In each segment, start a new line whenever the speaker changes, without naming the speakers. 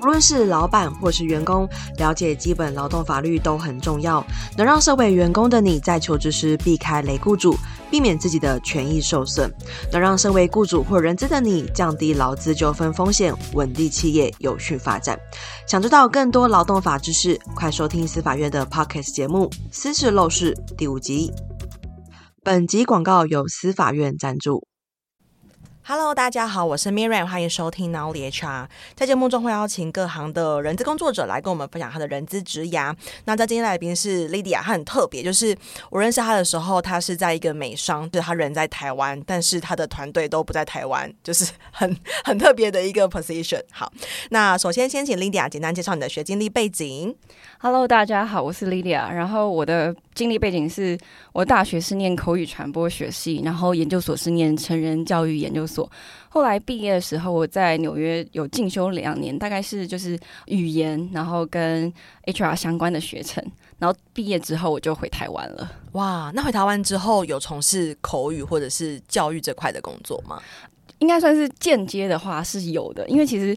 无论是老板或是员工，了解基本劳动法律都很重要，能让身为员工的你在求职时避开雷雇主，避免自己的权益受损；能让身为雇主或人资的你降低劳资纠纷风险，稳定企业有序发展。想知道更多劳动法知识，快收听司法院的 Podcast 节目《私事漏事》第五集。本集广告由司法院赞助。Hello，大家好，我是 Miriam，欢迎收听 Now HR。在节目中会邀请各行的人资工作者来跟我们分享他的人资职涯。那在今天来宾是 Lydia，她很特别，就是我认识她的时候，她是在一个美商，就是她人在台湾，但是她的团队都不在台湾，就是很 很特别的一个 position。好，那首先先请 Lydia 简单介绍你的学经历背景。
Hello，大家好，我是 Lydia。然后我的经历背景是，我大学是念口语传播学系，然后研究所是念成人教育研究所。后来毕业的时候，我在纽约有进修两年，大概是就是语言，然后跟 HR 相关的学程。然后毕业之后，我就回台湾了。
哇，那回台湾之后有从事口语或者是教育这块的工作吗？
应该算是间接的话是有的，因为其实。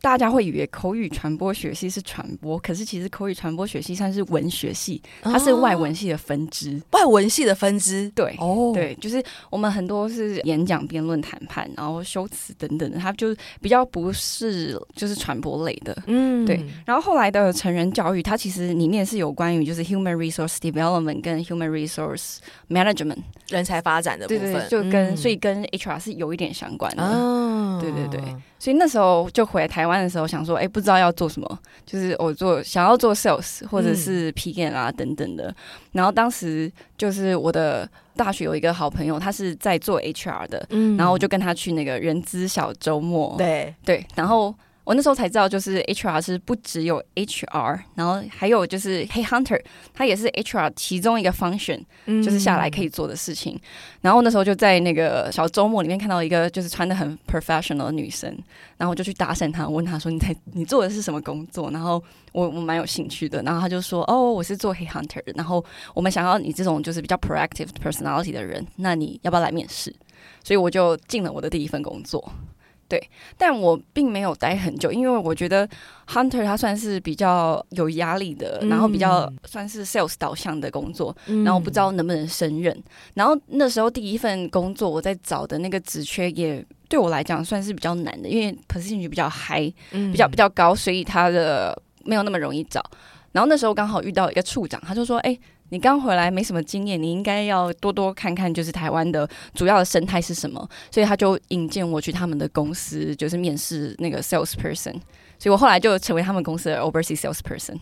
大家会以为口语传播学系是传播，可是其实口语传播学系算是文学系，它是外文系的分支。
外文系的分支，
对，哦，对，就是我们很多是演讲、辩论、谈判，然后修辞等等的，它就比较不是就是传播类的，嗯，对。然后后来的成人教育，它其实里面是有关于就是 human resource development 跟 human resource management
人才发展的部分，对对对，
就跟、嗯、所以跟 HR 是有一点相关的，哦，对对对。所以那时候就回台湾的时候，想说，哎，不知道要做什么，就是我做想要做 sales 或者是 PM 啊等等的。然后当时就是我的大学有一个好朋友，他是在做 HR 的，然后我就跟他去那个人资小周末，
对
对，然后。我那时候才知道，就是 HR 是不只有 HR，然后还有就是 Head Hunter，他也是 HR 其中一个 function，就是下来可以做的事情。然后那时候就在那个小周末里面看到一个就是穿的很 professional 的女生，然后我就去搭讪她，问她说：“你在你做的是什么工作？”然后我我蛮有兴趣的，然后她就说：“哦，我是做 Head Hunter，然后我们想要你这种就是比较 proactive personality 的人，那你要不要来面试？”所以我就进了我的第一份工作。对，但我并没有待很久，因为我觉得 hunter 他算是比较有压力的，嗯、然后比较算是 sales 导向的工作，嗯、然后不知道能不能胜任。然后那时候第一份工作我在找的那个职缺也对我来讲算是比较难的，因为 position 比较 high，比较比较高，所以他的没有那么容易找。然后那时候刚好遇到一个处长，他就说：“哎。”你刚回来没什么经验，你应该要多多看看，就是台湾的主要的生态是什么。所以他就引荐我去他们的公司，就是面试那个 sales person。所以我后来就成为他们公司的 overseas sales person。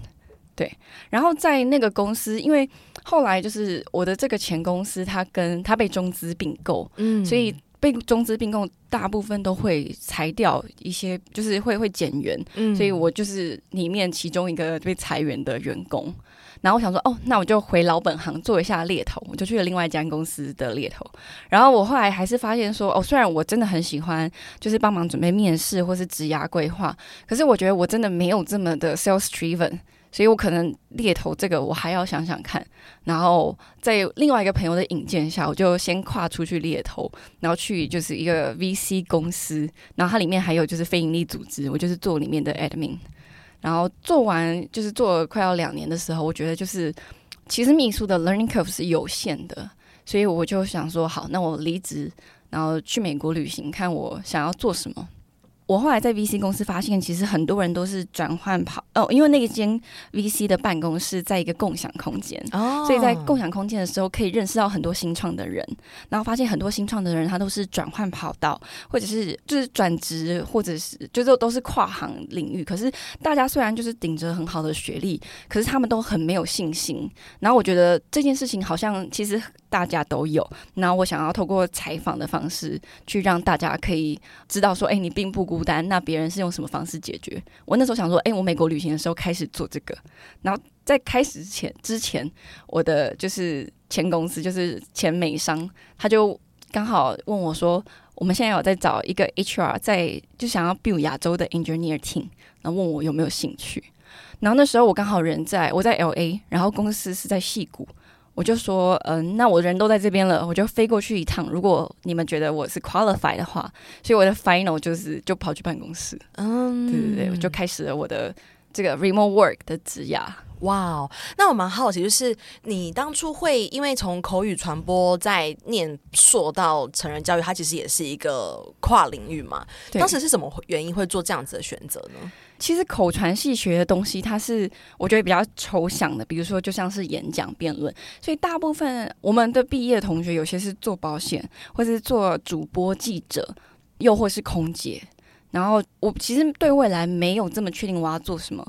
对，然后在那个公司，因为后来就是我的这个前公司，他跟他被中资并购，嗯，所以被中资并购，大部分都会裁掉一些，就是会会减员，嗯，所以我就是里面其中一个被裁员的员工。然后我想说，哦，那我就回老本行做一下猎头，我就去了另外一家公司的猎头。然后我后来还是发现说，哦，虽然我真的很喜欢，就是帮忙准备面试或是职涯规划，可是我觉得我真的没有这么的 sales driven，所以我可能猎头这个我还要想想看。然后在另外一个朋友的引荐下，我就先跨出去猎头，然后去就是一个 VC 公司，然后它里面还有就是非营利组织，我就是做里面的 admin。然后做完就是做快要两年的时候，我觉得就是其实秘书的 learning curve 是有限的，所以我就想说，好，那我离职，然后去美国旅行，看我想要做什么。我后来在 VC 公司发现，其实很多人都是转换跑哦，因为那个间 VC 的办公室在一个共享空间，哦，所以在共享空间的时候可以认识到很多新创的人，然后发现很多新创的人他都是转换跑道，或者是就是转职，或者是就是都是跨行领域。可是大家虽然就是顶着很好的学历，可是他们都很没有信心。然后我觉得这件事情好像其实大家都有，然后我想要透过采访的方式去让大家可以知道说，哎，你并不孤。孤单，那别人是用什么方式解决？我那时候想说，哎、我美国旅行的时候开始做这个，然后在开始之前，之前我的就是前公司，就是前美商，他就刚好问我说，我们现在有在找一个 HR，在就想要 build 亚洲的 engineer team，然后问我有没有兴趣。然后那时候我刚好人在我在 LA，然后公司是在矽谷。我就说，嗯、呃，那我人都在这边了，我就飞过去一趟。如果你们觉得我是 qualified 的话，所以我的 final 就是就跑去办公室，嗯，对对对，我就开始了我的这个 remote work 的职涯。
哇哦，那我蛮好奇，就是你当初会因为从口语传播在念硕到成人教育，它其实也是一个跨领域嘛。对当时是什么原因会做这样子的选择呢？
其实口传戏学的东西，它是我觉得比较抽象的，比如说就像是演讲、辩论，所以大部分我们的毕业同学有些是做保险，或是做主播、记者，又或是空姐。然后我其实对未来没有这么确定我要做什么。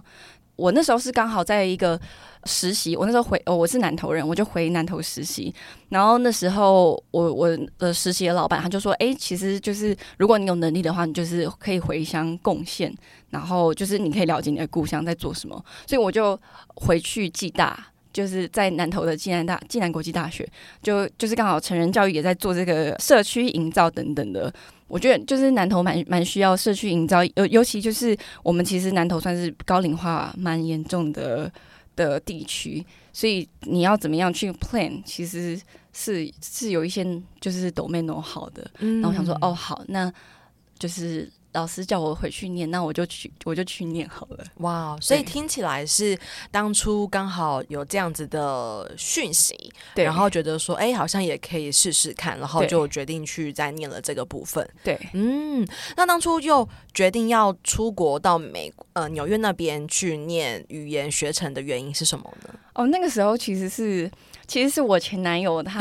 我那时候是刚好在一个实习，我那时候回，哦，我是南投人，我就回南投实习。然后那时候我我的实习的老板他就说，哎，其实就是如果你有能力的话，你就是可以回乡贡献，然后就是你可以了解你的故乡在做什么。所以我就回去暨大，就是在南投的暨南大暨南国际大学，就就是刚好成人教育也在做这个社区营造等等的。我觉得就是南投蛮蛮需要社区营造，尤尤其就是我们其实南投算是高龄化蛮严重的的地区，所以你要怎么样去 plan，其实是是有一些就是 domain 好的。嗯，然后我想说，哦，好，那就是。老师叫我回去念，那我就去，我就去念好了。
哇，wow, 所以听起来是当初刚好有这样子的讯息，对，然后觉得说，哎、欸，好像也可以试试看，然后就决定去再念了这个部分。
对，
嗯，那当初又决定要出国到美呃纽约那边去念语言学程的原因是什么呢？
哦，那个时候其实是。其实是我前男友他，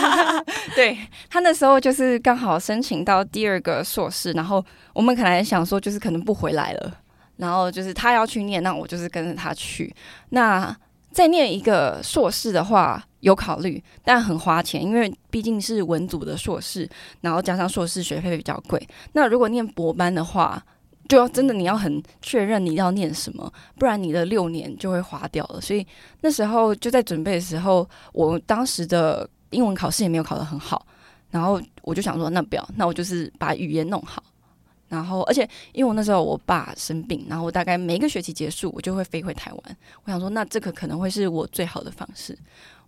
对，他那时候就是刚好申请到第二个硕士，然后我我们可能想说就是可能不回来了，然后就是他要去念，那我就是跟着他去。那再念一个硕士的话有考虑，但很花钱，因为毕竟是文组的硕士，然后加上硕士学费比较贵。那如果念博班的话，就要真的你要很确认你要念什么，不然你的六年就会花掉了。所以那时候就在准备的时候，我当时的英文考试也没有考得很好，然后我就想说，那不要，那我就是把语言弄好。然后，而且因为我那时候我爸生病，然后我大概每一个学期结束，我就会飞回台湾。我想说，那这个可能会是我最好的方式。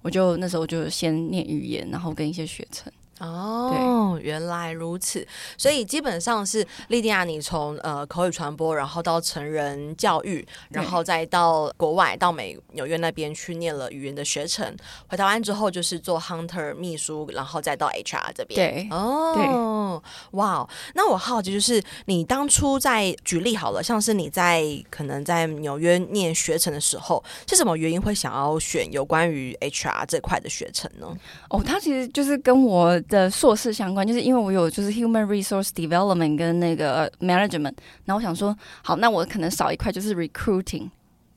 我就那时候就先念语言，然后跟一些学程。
哦，原来如此，所以基本上是莉迪亚，你从呃口语传播，然后到成人教育，然后再到国外，到美纽约那边去念了语言的学程，回台湾之后就是做 hunter 秘书，然后再到 HR 这边。
对，
哦，对哇，那我好奇就是你当初在举例好了，像是你在可能在纽约念学程的时候，是什么原因会想要选有关于 HR 这块的学程呢？
哦，他其实就是跟我。的硕士相关，就是因为我有就是 human resource development 跟那个 management，然后我想说，好，那我可能少一块就是 recruiting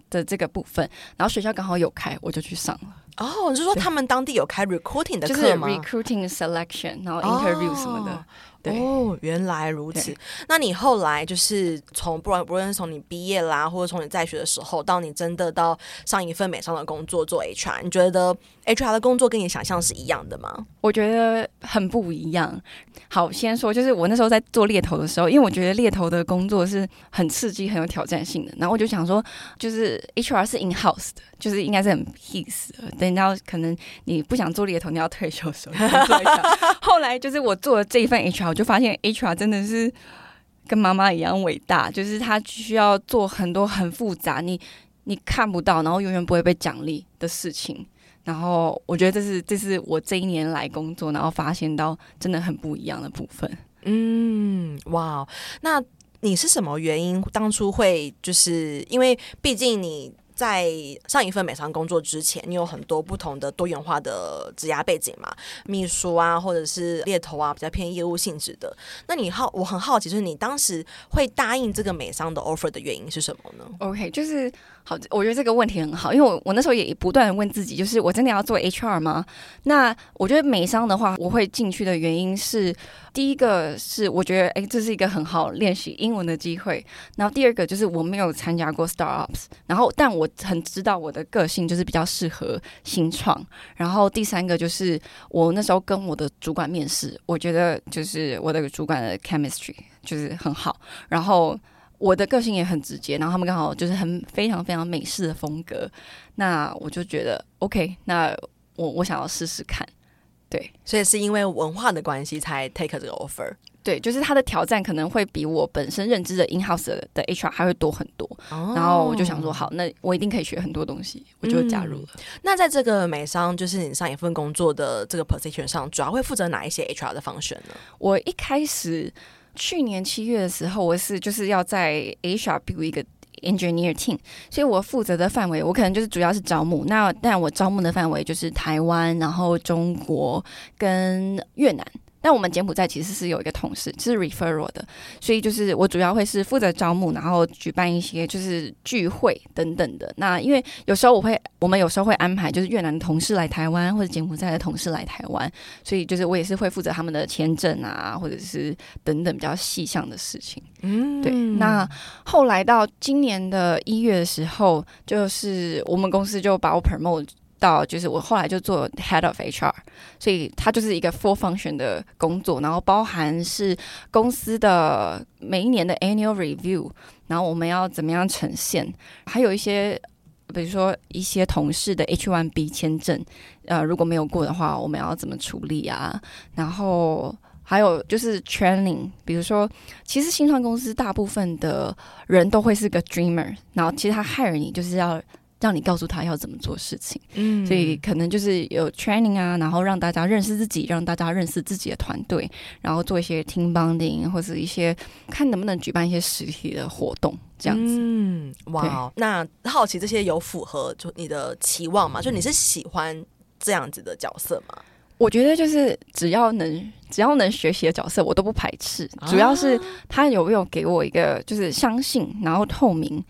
的这个部分，然后学校刚好有开，我就去上了。
哦，就是说他们当地有开 recruiting 的课吗？
就是 recruiting selection，然后 interview 什么的。哦对
哦，原来如此。那你后来就是从不管不论是从你毕业啦，或者从你在学的时候，到你真的到上一份美商的工作做 HR，你觉得 HR 的工作跟你想象是一样的吗？
我觉得很不一样。好，先说就是我那时候在做猎头的时候，因为我觉得猎头的工作是很刺激、很有挑战性的。然后我就想说，就是 HR 是 in house 的，就是应该是很 peace 的。等到可能你不想做猎头，你要退休的时候做一下。后来就是我做了这一份 HR。就发现 HR 真的是跟妈妈一样伟大，就是他需要做很多很复杂，你你看不到，然后永远不会被奖励的事情。然后我觉得这是这是我这一年来工作，然后发现到真的很不一样的部分。
嗯，哇，那你是什么原因当初会就是因为毕竟你。在上一份美商工作之前，你有很多不同的多元化的职涯背景嘛？秘书啊，或者是猎头啊，比较偏业务性质的。那你好，我很好奇，就是你当时会答应这个美商的 offer 的原因是什么呢
？OK，就是好，我觉得这个问题很好，因为我我那时候也不断的问自己，就是我真的要做 HR 吗？那我觉得美商的话，我会进去的原因是。第一个是我觉得，哎，这是一个很好练习英文的机会。然后第二个就是我没有参加过 startups，然后但我很知道我的个性就是比较适合新创。然后第三个就是我那时候跟我的主管面试，我觉得就是我的主管的 chemistry 就是很好。然后我的个性也很直接，然后他们刚好就是很非常非常美式的风格。那我就觉得 OK，那。我我想要试试看。对，
所以是因为文化的关系才 take 这个 offer。
对，就是他的挑战可能会比我本身认知的 in house 的，的 HR 还会多很多。哦。然后我就想说，好，那我一定可以学很多东西，我就加入了。
嗯。那在这个美商，就是你上一份工作的这个 position 上，主要会负责哪一些 HR 的 function 呢？
我一开始去年七月的时候，我是就是要在 HR build 一个 engineer team，所以我负责的范围，我可能就是主要是招募。那但我招募的范围就是台湾，然后中国跟越南。但我们柬埔寨其实是有一个同事，是 referral 的，所以就是我主要会是负责招募，然后举办一些就是聚会等等的。那因为有时候我会，我们有时候会安排就是越南的同事来台湾，或者柬埔寨的同事来台湾，所以就是我也是会负责他们的签证啊，或者是等等比较细项的事情。嗯，对。那后来到今年的一月的时候，就是我们公司就把我 promote。到就是我后来就做 head of HR，所以它就是一个 full function 的工作，然后包含是公司的每一年的 annual review，然后我们要怎么样呈现，还有一些比如说一些同事的 H1B 签证，呃，如果没有过的话，我们要怎么处理啊？然后还有就是 training，比如说其实新创公司大部分的人都会是个 dreamer，然后其实他 hire 你就是要。让你告诉他要怎么做事情，嗯，所以可能就是有 training 啊，然后让大家认识自己，让大家认识自己的团队，然后做一些 team bonding 或者一些看能不能举办一些实体的活动，这样子。嗯，
哇，那好奇这些有符合就你的期望吗？就你是喜欢这样子的角色吗？
我觉得就是只要能只要能学习的角色，我都不排斥，主要是他有没有给我一个就是相信，然后透明。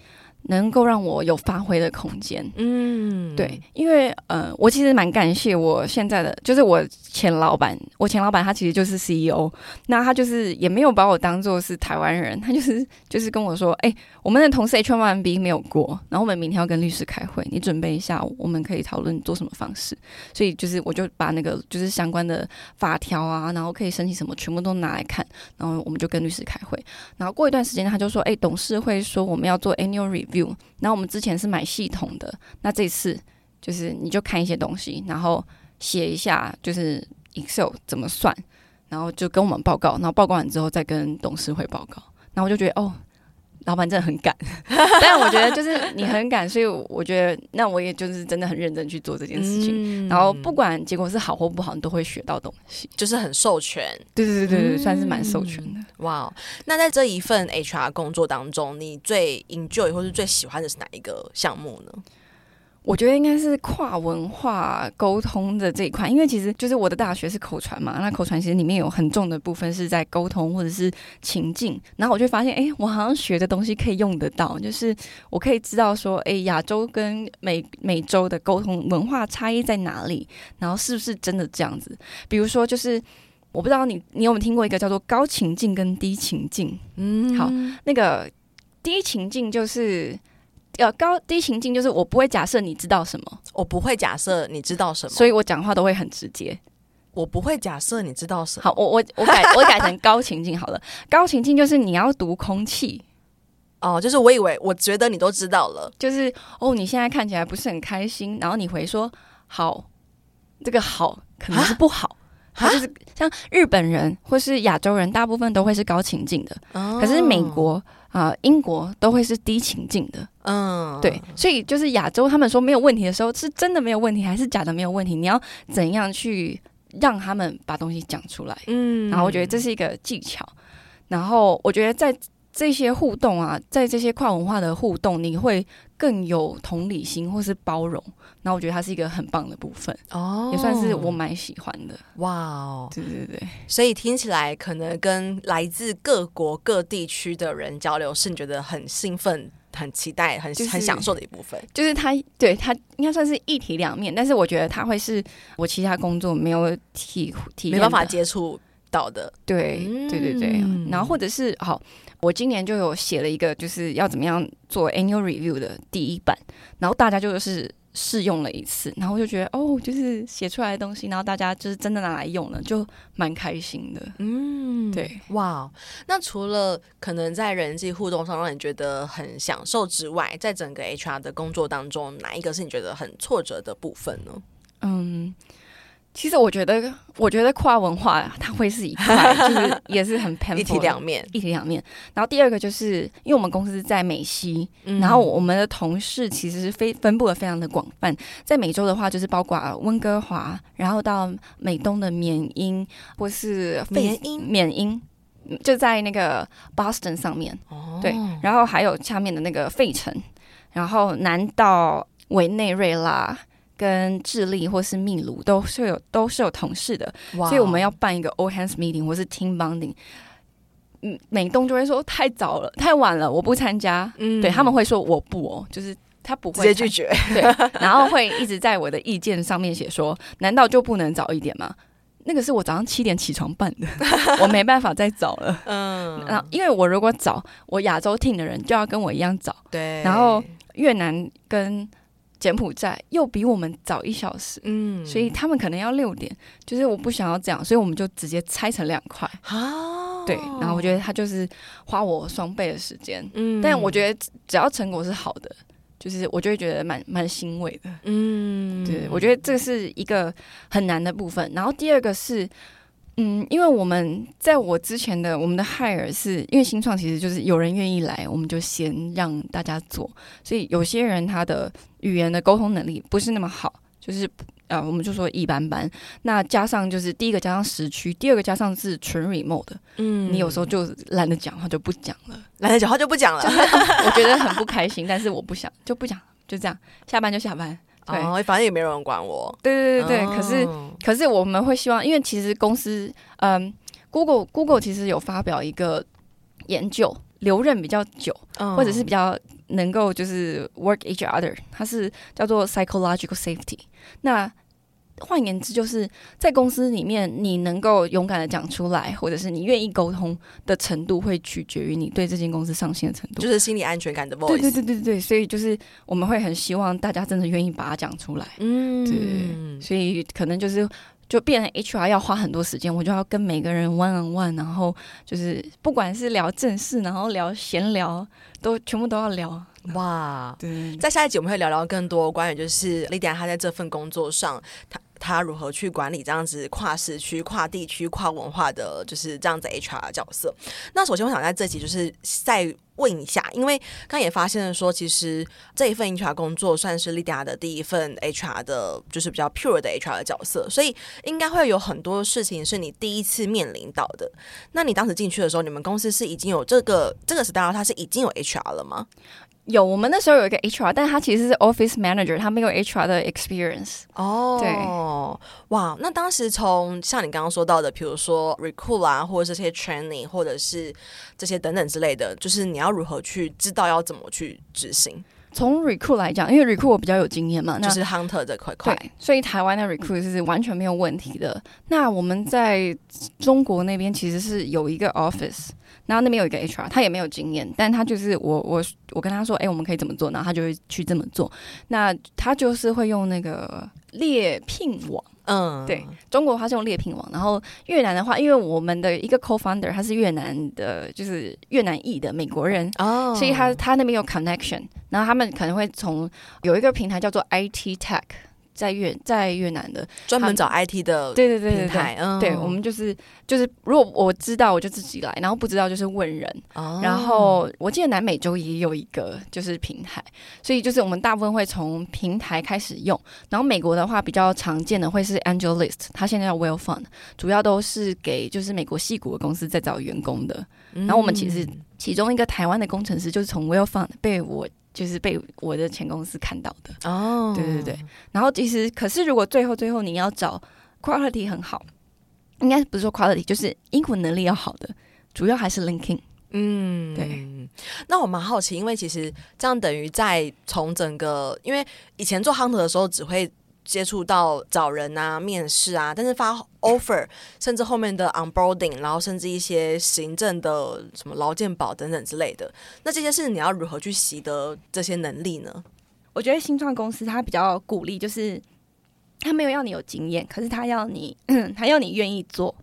能够让我有发挥的空间，嗯，对，因为呃，我其实蛮感谢我现在的，就是我前老板，我前老板他其实就是 CEO，那他就是也没有把我当做是台湾人，他就是就是跟我说，哎、欸，我们的同事 H1B 没有过，然后我们明天要跟律师开会，你准备一下，我们可以讨论做什么方式，所以就是我就把那个就是相关的法条啊，然后可以申请什么，全部都拿来看，然后我们就跟律师开会，然后过一段时间他就说，哎、欸，董事会说我们要做 annual review。然后我们之前是买系统的，那这次就是你就看一些东西，然后写一下就是 Excel 怎么算，然后就跟我们报告，然后报告完之后再跟董事会报告。然后我就觉得哦，老板真的很敢，但我觉得就是你很敢，所以我觉得那我也就是真的很认真去做这件事情。嗯、然后不管结果是好或不好，你都会学到东西，
就是很授权。
对对对对，嗯、算是蛮授权的。
哇，那在这一份 HR 工作当中，你最 enjoy 或是最喜欢的是哪一个项目呢？
我觉得应该是跨文化沟通的这一块，因为其实就是我的大学是口传嘛，那口传其实里面有很重的部分是在沟通或者是情境，然后我就发现，哎，我好像学的东西可以用得到，就是我可以知道说，哎，亚洲跟美美洲的沟通文化差异在哪里，然后是不是真的这样子？比如说，就是我不知道你你有没有听过一个叫做高情境跟低情境？嗯，好，那个低情境就是。要高低情境就是我不会假设你知道什么，
我不会假设你知道什么，
所以我讲话都会很直接。
我不会假设你知道什么。
好，我我我改我改成高情境好了。高情境就是你要读空气
哦，就是我以为我觉得你都知道了，
就是哦，你现在看起来不是很开心，然后你回说好，这个好可能是不好，他就是像日本人或是亚洲人，大部分都会是高情境的，哦、可是美国。啊、呃，英国都会是低情境的，嗯，对，所以就是亚洲他们说没有问题的时候，是真的没有问题，还是假的没有问题？你要怎样去让他们把东西讲出来？嗯，然后我觉得这是一个技巧，然后我觉得在。这些互动啊，在这些跨文化的互动，你会更有同理心或是包容。那我觉得它是一个很棒的部分哦，也算是我蛮喜欢的。哇哦，对对对，
所以听起来可能跟来自各国各地区的人交流，是你觉得很兴奋、很期待、很、就是、很享受的一部分。
就是它，对它应该算是一体两面，但是我觉得它会是我其他工作没有体体
没办法接触到的。
对，对对对，然后或者是好。我今年就有写了一个，就是要怎么样做 annual review 的第一版，然后大家就是试用了一次，然后我就觉得哦，就是写出来的东西，然后大家就是真的拿来用了，就蛮开心的。嗯，对，
哇，那除了可能在人际互动上让你觉得很享受之外，在整个 HR 的工作当中，哪一个是你觉得很挫折的部分呢？
嗯。其实我觉得，我觉得跨文化它会是一块，就是也是很 一
体两面，
一体两面。然后第二个就是，因为我们公司在美西，嗯、然后我们的同事其实是非分布的非常的广泛。在美洲的话，就是包括温哥华，然后到美东的缅因，或是
缅因，
缅因就在那个 Boston 上面，哦、对，然后还有下面的那个费城，然后南到委内瑞拉。跟智利或是秘鲁都是有都是有同事的.所以我们要办一个 all hands meeting 或是 team bonding。嗯，美东就会说太早了，太晚了，我不参加。嗯，对他们会说我不哦，就是他不会
直接拒绝。
对，然后会一直在我的意见上面写说，难道就不能早一点吗？那个是我早上七点起床办的，我没办法再早了。嗯，然后因为我如果早，我亚洲 team 的人就要跟我一样早。
对，
然后越南跟。柬埔寨又比我们早一小时，嗯，所以他们可能要六点，就是我不想要这样，所以我们就直接拆成两块，哦，对，然后我觉得他就是花我双倍的时间，嗯，但我觉得只要成果是好的，就是我就会觉得蛮蛮欣慰的，嗯，对，我觉得这是一个很难的部分，然后第二个是。嗯，因为我们在我之前的我们的 hire 是因为新创其实就是有人愿意来，我们就先让大家做。所以有些人他的语言的沟通能力不是那么好，就是呃，我们就说一般般。那加上就是第一个加上时区，第二个加上是纯 remote 的，嗯，你有时候就懒得讲话就不讲了，
懒得讲话就不讲了。
我觉得很不开心，但是我不想就不讲，就这样，下班就下班。对，
哦，反正也没有人管我。
对对对对，哦、可是可是我们会希望，因为其实公司，嗯，Google Google 其实有发表一个研究，留任比较久，哦、或者是比较能够就是 work each other，它是叫做 psychological safety。那换言之，就是在公司里面，你能够勇敢的讲出来，或者是你愿意沟通的程度，会取决于你对这间公司上心的程度，
就是心理安全感的 voice。
对对对对对，所以就是我们会很希望大家真的愿意把它讲出来。嗯，对，所以可能就是就变成 HR 要花很多时间，我就要跟每个人 one on one，然后就是不管是聊正事，然后聊闲聊，都全部都要聊。
哇，对，在下一集我们会聊聊更多关于就是 Lydia 她在这份工作上，她。他如何去管理这样子跨时区、跨地区、跨文化的，就是这样子 HR 角色？那首先我想在这集就是再问一下，因为刚也发现了说，其实这一份 HR 工作算是 Lydia 的第一份 HR 的，就是比较 pure 的 HR 的角色，所以应该会有很多事情是你第一次面临到的。那你当时进去的时候，你们公司是已经有这个这个 style，它是已经有 HR 了吗？
有，我们那时候有一个 HR，但他其实是 Office Manager，他没有 HR 的 experience。哦，对，
哇，那当时从像你刚刚说到的，比如说 recruit 啊，或者这些 training，或者是这些等等之类的，就是你要如何去知道要怎么去执行？
从 recruit 来讲，因为 recruit 我比较有经验嘛，那
就是 hunter 这块块，
对，所以台湾的 recruit 是完全没有问题的。那我们在中国那边其实是有一个 office。然后那边有一个 HR，他也没有经验，但他就是我我我跟他说，哎，我们可以怎么做，然后他就会去这么做。那他就是会用那个猎聘网，嗯，对，中国的话是用猎聘网，然后越南的话，因为我们的一个 co-founder 他是越南的，就是越南裔的美国人，哦，所以他他那边有 connection，然后他们可能会从有一个平台叫做 IT Tech。在越在越南的
专门找 IT 的
对对对对对，嗯，对我们就是就是如果我知道我就自己来，然后不知道就是问人。哦，然后我记得南美洲也有一个就是平台，所以就是我们大部分会从平台开始用。然后美国的话比较常见的会是 AngelList，它现在叫 Well Fund，主要都是给就是美国戏股的公司在找员工的。然后我们其实其中一个台湾的工程师就是从 Well Fund 被我。就是被我的前公司看到的哦，对对对。然后其实，可是如果最后最后你要找 quality 很好，应该不是说 quality，就是英文能力要好的，主要还是 linking。嗯，对。
那我蛮好奇，因为其实这样等于在从整个，因为以前做 hunter 的时候只会。接触到找人啊、面试啊，但是发 offer，甚至后面的 onboarding，然后甚至一些行政的什么劳健保等等之类的，那这些事你要如何去习得这些能力呢？
我觉得新创公司他比较鼓励，就是他没有要你有经验，可是他要你，他要你愿意做。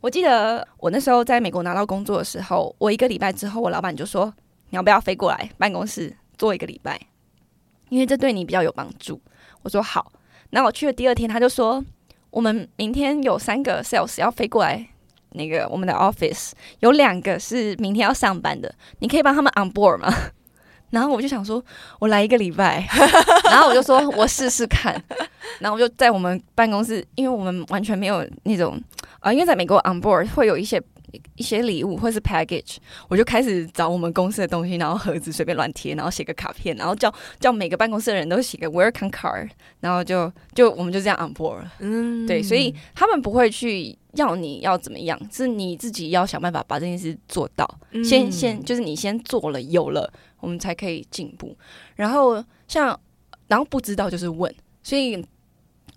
我记得我那时候在美国拿到工作的时候，我一个礼拜之后，我老板就说：“你要不要飞过来办公室做一个礼拜？因为这对你比较有帮助。”我说好，然后我去了第二天，他就说我们明天有三个 sales 要飞过来，那个我们的 office 有两个是明天要上班的，你可以帮他们 on board 吗？然后我就想说，我来一个礼拜，然后我就说我试试看，然后我就在我们办公室，因为我们完全没有那种啊、因为在美国 on board 会有一些。一些礼物或是 package，我就开始找我们公司的东西，然后盒子随便乱贴，然后写个卡片，然后叫叫每个办公室的人都写个 welcome card，然后就就我们就这样 on board 了。嗯，对，所以他们不会去要你要怎么样，是你自己要想办法把这件事做到。嗯、先先就是你先做了，有了，我们才可以进步。然后像然后不知道就是问，所以。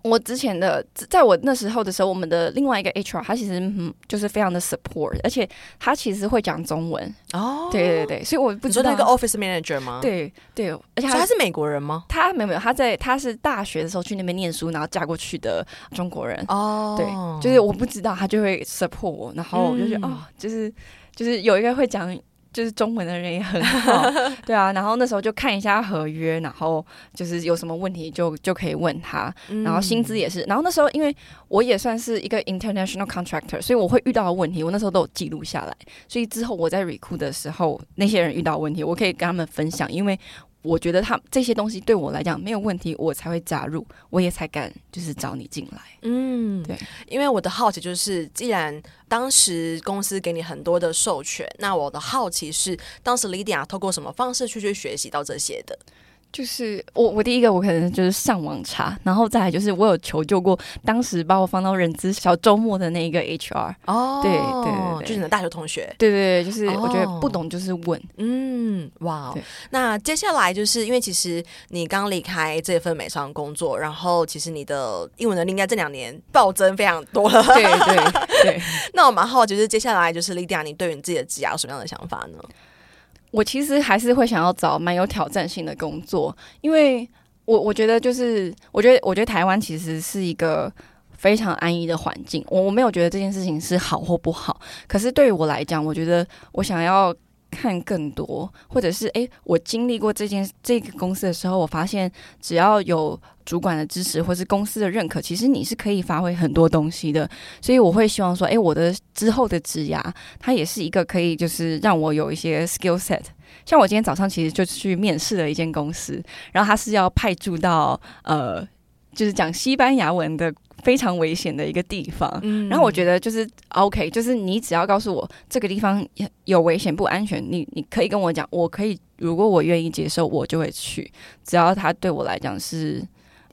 我之前的，在我那时候的时候，我们的另外一个 HR，他其实嗯，就是非常的 support，而且他其实会讲中文哦，对对对，所以我不知道
那个 office manager 吗？
对对，而且他，
他是美国人吗？
他没有没有，他在他是大学的时候去那边念书，然后嫁过去的中国人哦，对，就是我不知道他就会 support 我，然后我就觉得、嗯、哦，就是就是有一个会讲。就是中文的人也很好，对啊，然后那时候就看一下合约，然后就是有什么问题就就可以问他，然后薪资也是，然后那时候因为我也算是一个 international contractor，所以我会遇到的问题，我那时候都有记录下来，所以之后我在 recruit 的时候，那些人遇到问题，我可以跟他们分享，因为。我觉得他这些东西对我来讲没有问题，我才会加入，我也才敢就是找你进来。嗯，对，
因为我的好奇就是，既然当时公司给你很多的授权，那我的好奇是，当时 Lydia 透过什么方式去去学习到这些的？
就是我，我第一个我可能就是上网查，然后再来就是我有求救过当时把我放到人资小周末的那一个 HR
哦，对对对，就是你的大学同学，
对对对，就是我觉得不懂就是问，
嗯，哇，那接下来就是因为其实你刚离开这份美商工作，然后其实你的英文能力应该这两年暴增非常多了，
对对对，
那我蛮好奇，就是接下来就是 Lydia，你对于你自己的职业有什么样的想法呢？
我其实还是会想要找蛮有挑战性的工作，因为我我觉得就是，我觉得我觉得台湾其实是一个非常安逸的环境，我我没有觉得这件事情是好或不好，可是对于我来讲，我觉得我想要。看更多，或者是诶，我经历过这件这个公司的时候，我发现只要有主管的支持，或是公司的认可，其实你是可以发挥很多东西的。所以我会希望说，诶，我的之后的职涯，它也是一个可以就是让我有一些 skill set。像我今天早上其实就去面试了一间公司，然后他是要派驻到呃，就是讲西班牙文的。非常危险的一个地方，嗯，然后我觉得就是 OK，就是你只要告诉我这个地方有危险不安全，你你可以跟我讲，我可以，如果我愿意接受，我就会去，只要他对我来讲是。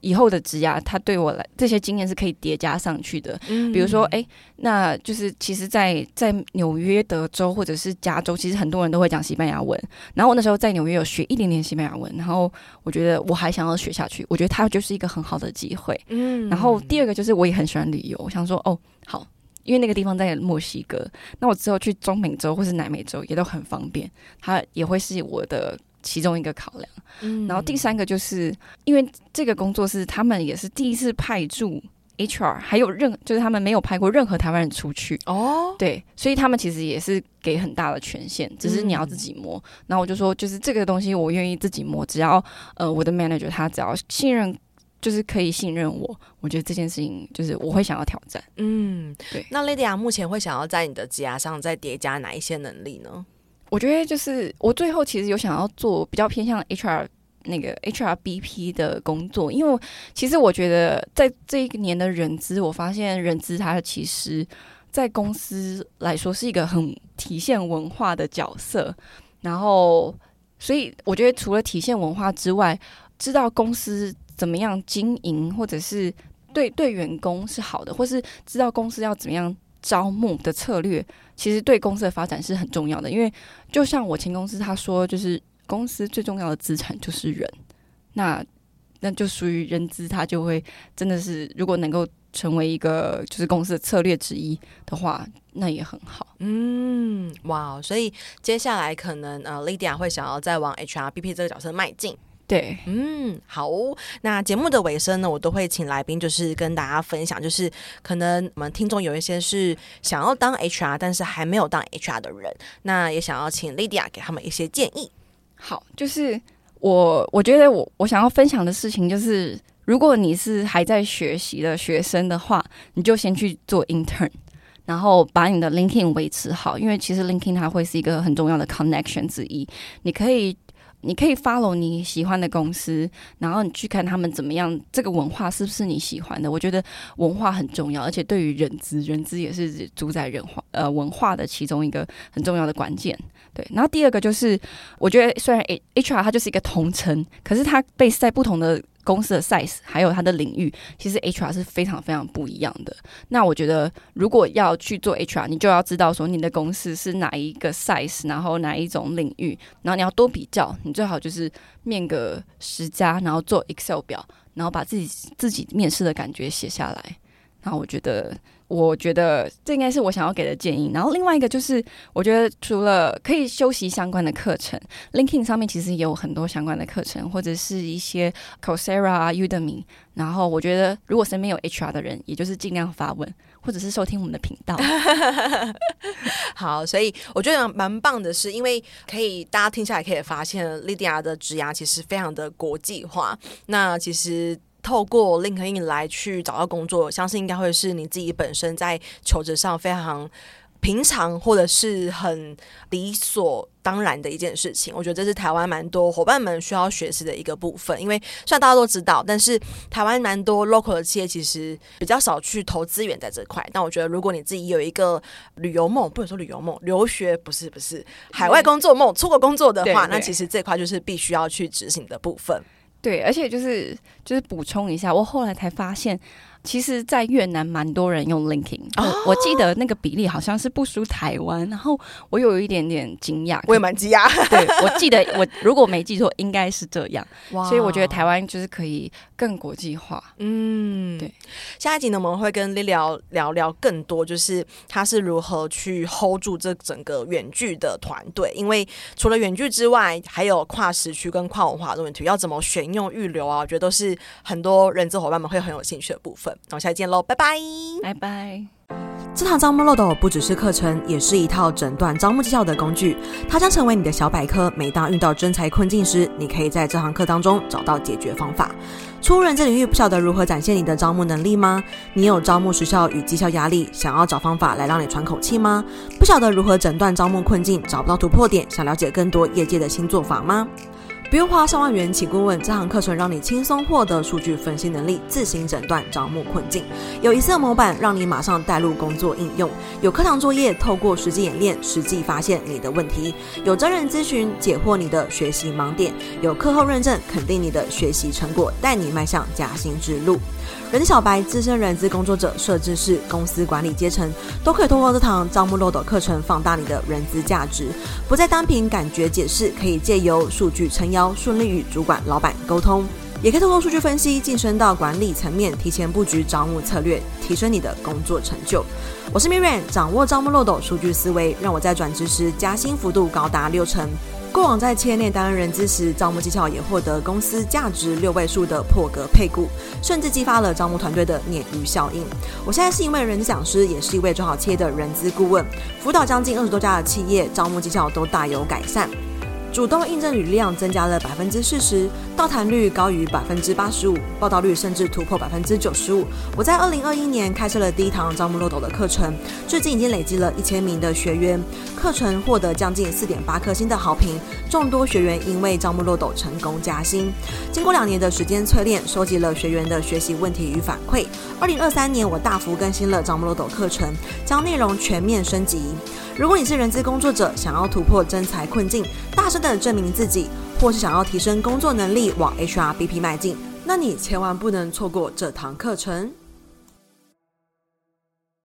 以后的职涯，它对我来这些经验是可以叠加上去的。嗯，比如说，哎，那就是其实在，在在纽约、德州或者是加州，其实很多人都会讲西班牙文。然后我那时候在纽约有学一点点西班牙文，然后我觉得我还想要学下去。我觉得它就是一个很好的机会。嗯，然后第二个就是我也很喜欢旅游，我想说，哦，好，因为那个地方在墨西哥，那我之后去中美洲或是南美洲也都很方便，它也会是我的。其中一个考量，嗯，然后第三个就是因为这个工作是他们也是第一次派驻 HR，还有任就是他们没有派过任何台湾人出去哦，对，所以他们其实也是给很大的权限，只是你要自己摸。嗯，然后我就说，就是这个东西我愿意自己摸，只要呃我的 manager 他只要信任，就是可以信任我，我觉得这件事情就是我会想要挑战。嗯，对。
那 Lady 啊目前会想要在你的职涯上再叠加哪一些能力呢？
我觉得就是我最后其实有想要做比较偏向 HR 那个 HRBP 的工作，因为其实我觉得在这一年的人资，我发现人资它其实，在公司来说是一个很体现文化的角色。然后，所以我觉得除了体现文化之外，知道公司怎么样经营，或者是对对员工是好的，或是知道公司要怎么样。招募的策略其实对公司的发展是很重要的，因为就像我前公司他说，就是公司最重要的资产就是人，那那就属于人资，他就会真的是如果能够成为一个就是公司的策略之一的话，那也很好。
嗯，哇，所以接下来可能呃，Lydia 会想要再往 HRBP 这个角色迈进。
对，
嗯，好。那节目的尾声呢，我都会请来宾，就是跟大家分享，就是可能我们听众有一些是想要当 HR，但是还没有当 HR 的人，那也想要请 Lydia 给他们一些建议。
好，就是我我觉得我我想要分享的事情就是。如果你是还在学习的学生的话，你就先去做 intern，然后把你的 LinkedIn 维持好，因为其实 LinkedIn 它会是一个很重要的 connection 之一，你可以。你可以 follow 你喜欢的公司，然后你去看他们怎么样，这个文化是不是你喜欢的？我觉得文化很重要，而且对于人资，人资也是主宰人化呃文化的其中一个很重要的关键。对，然后第二个就是，我觉得虽然 HR 它就是一个同城，可是它 base 在不同的。公司的 size 还有它的领域，其实 HR 是非常非常不一样的。那我觉得，如果要去做 HR，你就要知道说你的公司是哪一个 size，然后哪一种领域，然后你要多比较。你最好就是面个十家，然后做 Excel 表，然后把自己自己面试的感觉写下来。然后我觉得。我觉得这应该是我想要给的建议。然后另外一个就是，我觉得除了可以修习相关的课程，LinkedIn 上面其实也有很多相关的课程，或者是一些 Coursera、Udemy。然后我觉得，如果身边有 HR 的人，也就是尽量发问，或者是收听我们的频道。
好，所以我觉得蛮棒的是，是因为可以大家听下来可以发现，Lydia 的职涯其实非常的国际化。那其实。透过 LinkedIn 来去找到工作，相信应该会是你自己本身在求职上非常平常或者是很理所当然的一件事情。我觉得这是台湾蛮多伙伴们需要学习的一个部分。因为虽然大家都知道，但是台湾蛮多 local 的企业其实比较少去投资源在这块。但我觉得，如果你自己有一个旅游梦，不能说旅游梦，留学不是不是海外工作梦，出国工作的话，那其实这块就是必须要去执行的部分。
对，而且就是就是补充一下，我后来才发现。其实，在越南蛮多人用 LinkedIn，哦，我记得那个比例好像是不输台湾，然后我有一点点惊讶，
我也蛮惊讶。
对，我记得我 如果没记错，应该是这样。哇，所以我觉得台湾就是可以更国际化。
嗯，对。下一集呢，我们会跟 Lilia 聊，聊聊更多，就是他是如何去 hold 住这整个远距的团队，因为除了远距之外，还有跨时区跟跨文化的问题，要怎么选用预留啊？我觉得都是很多人资伙伴们会很有兴趣的部分。那我们下期见喽，拜拜，
拜拜。
这堂招募漏斗不只是课程，也是一套诊断招募绩效的工具。它将成为你的小百科，每当遇到真才困境时，你可以在这堂课当中找到解决方法。初入人这领域，不晓得如何展现你的招募能力吗？你有招募时效与绩效压力，想要找方法来让你喘口气吗？不晓得如何诊断招募困境，找不到突破点，想了解更多业界的新做法吗？不用花上万元请顾问，这堂课程让你轻松获得数据分析能力，自行诊断招募困境。有一次模板让你马上带入工作应用，有课堂作业，透过实际演练，实际发现你的问题。有真人咨询解惑你的学习盲点，有课后认证肯定你的学习成果，带你迈向加薪之路。人小白、资深人资工作者、设置是、公司管理阶层，都可以通过这堂招募漏斗课程放大你的人资价值，不再单凭感觉解释，可以借由数据撑腰，顺利与主管、老板沟通，也可以透过数据分析晋升到管理层面，提前布局招募策略，提升你的工作成就。我是 Miriam，掌握招募漏斗数据思维，让我在转职时加薪幅度高达六成。过往在企业内担任人资时，招募绩效也获得公司价值六位数的破格配股，甚至激发了招募团队的鲶鱼效应。我现在是一位人资讲师，也是一位做好企业的人资顾问，辅导将近二十多家的企业，招募绩效都大有改善。主动应征履历量增加了百分之四十，到谈率高于百分之八十五，报道率甚至突破百分之九十五。我在二零二一年开设了第一堂招募漏斗的课程，至今已经累积了一千名的学员，课程获得将近四点八颗星的好评，众多学员因为招募漏斗成功加薪。经过两年的时间淬炼，收集了学员的学习问题与反馈。二零二三年，我大幅更新了招募漏斗课程，将内容全面升级。如果你是人资工作者，想要突破真才困境，大声的证明自己，或是想要提升工作能力，往 HRBP 迈进，那你千万不能错过这堂课程。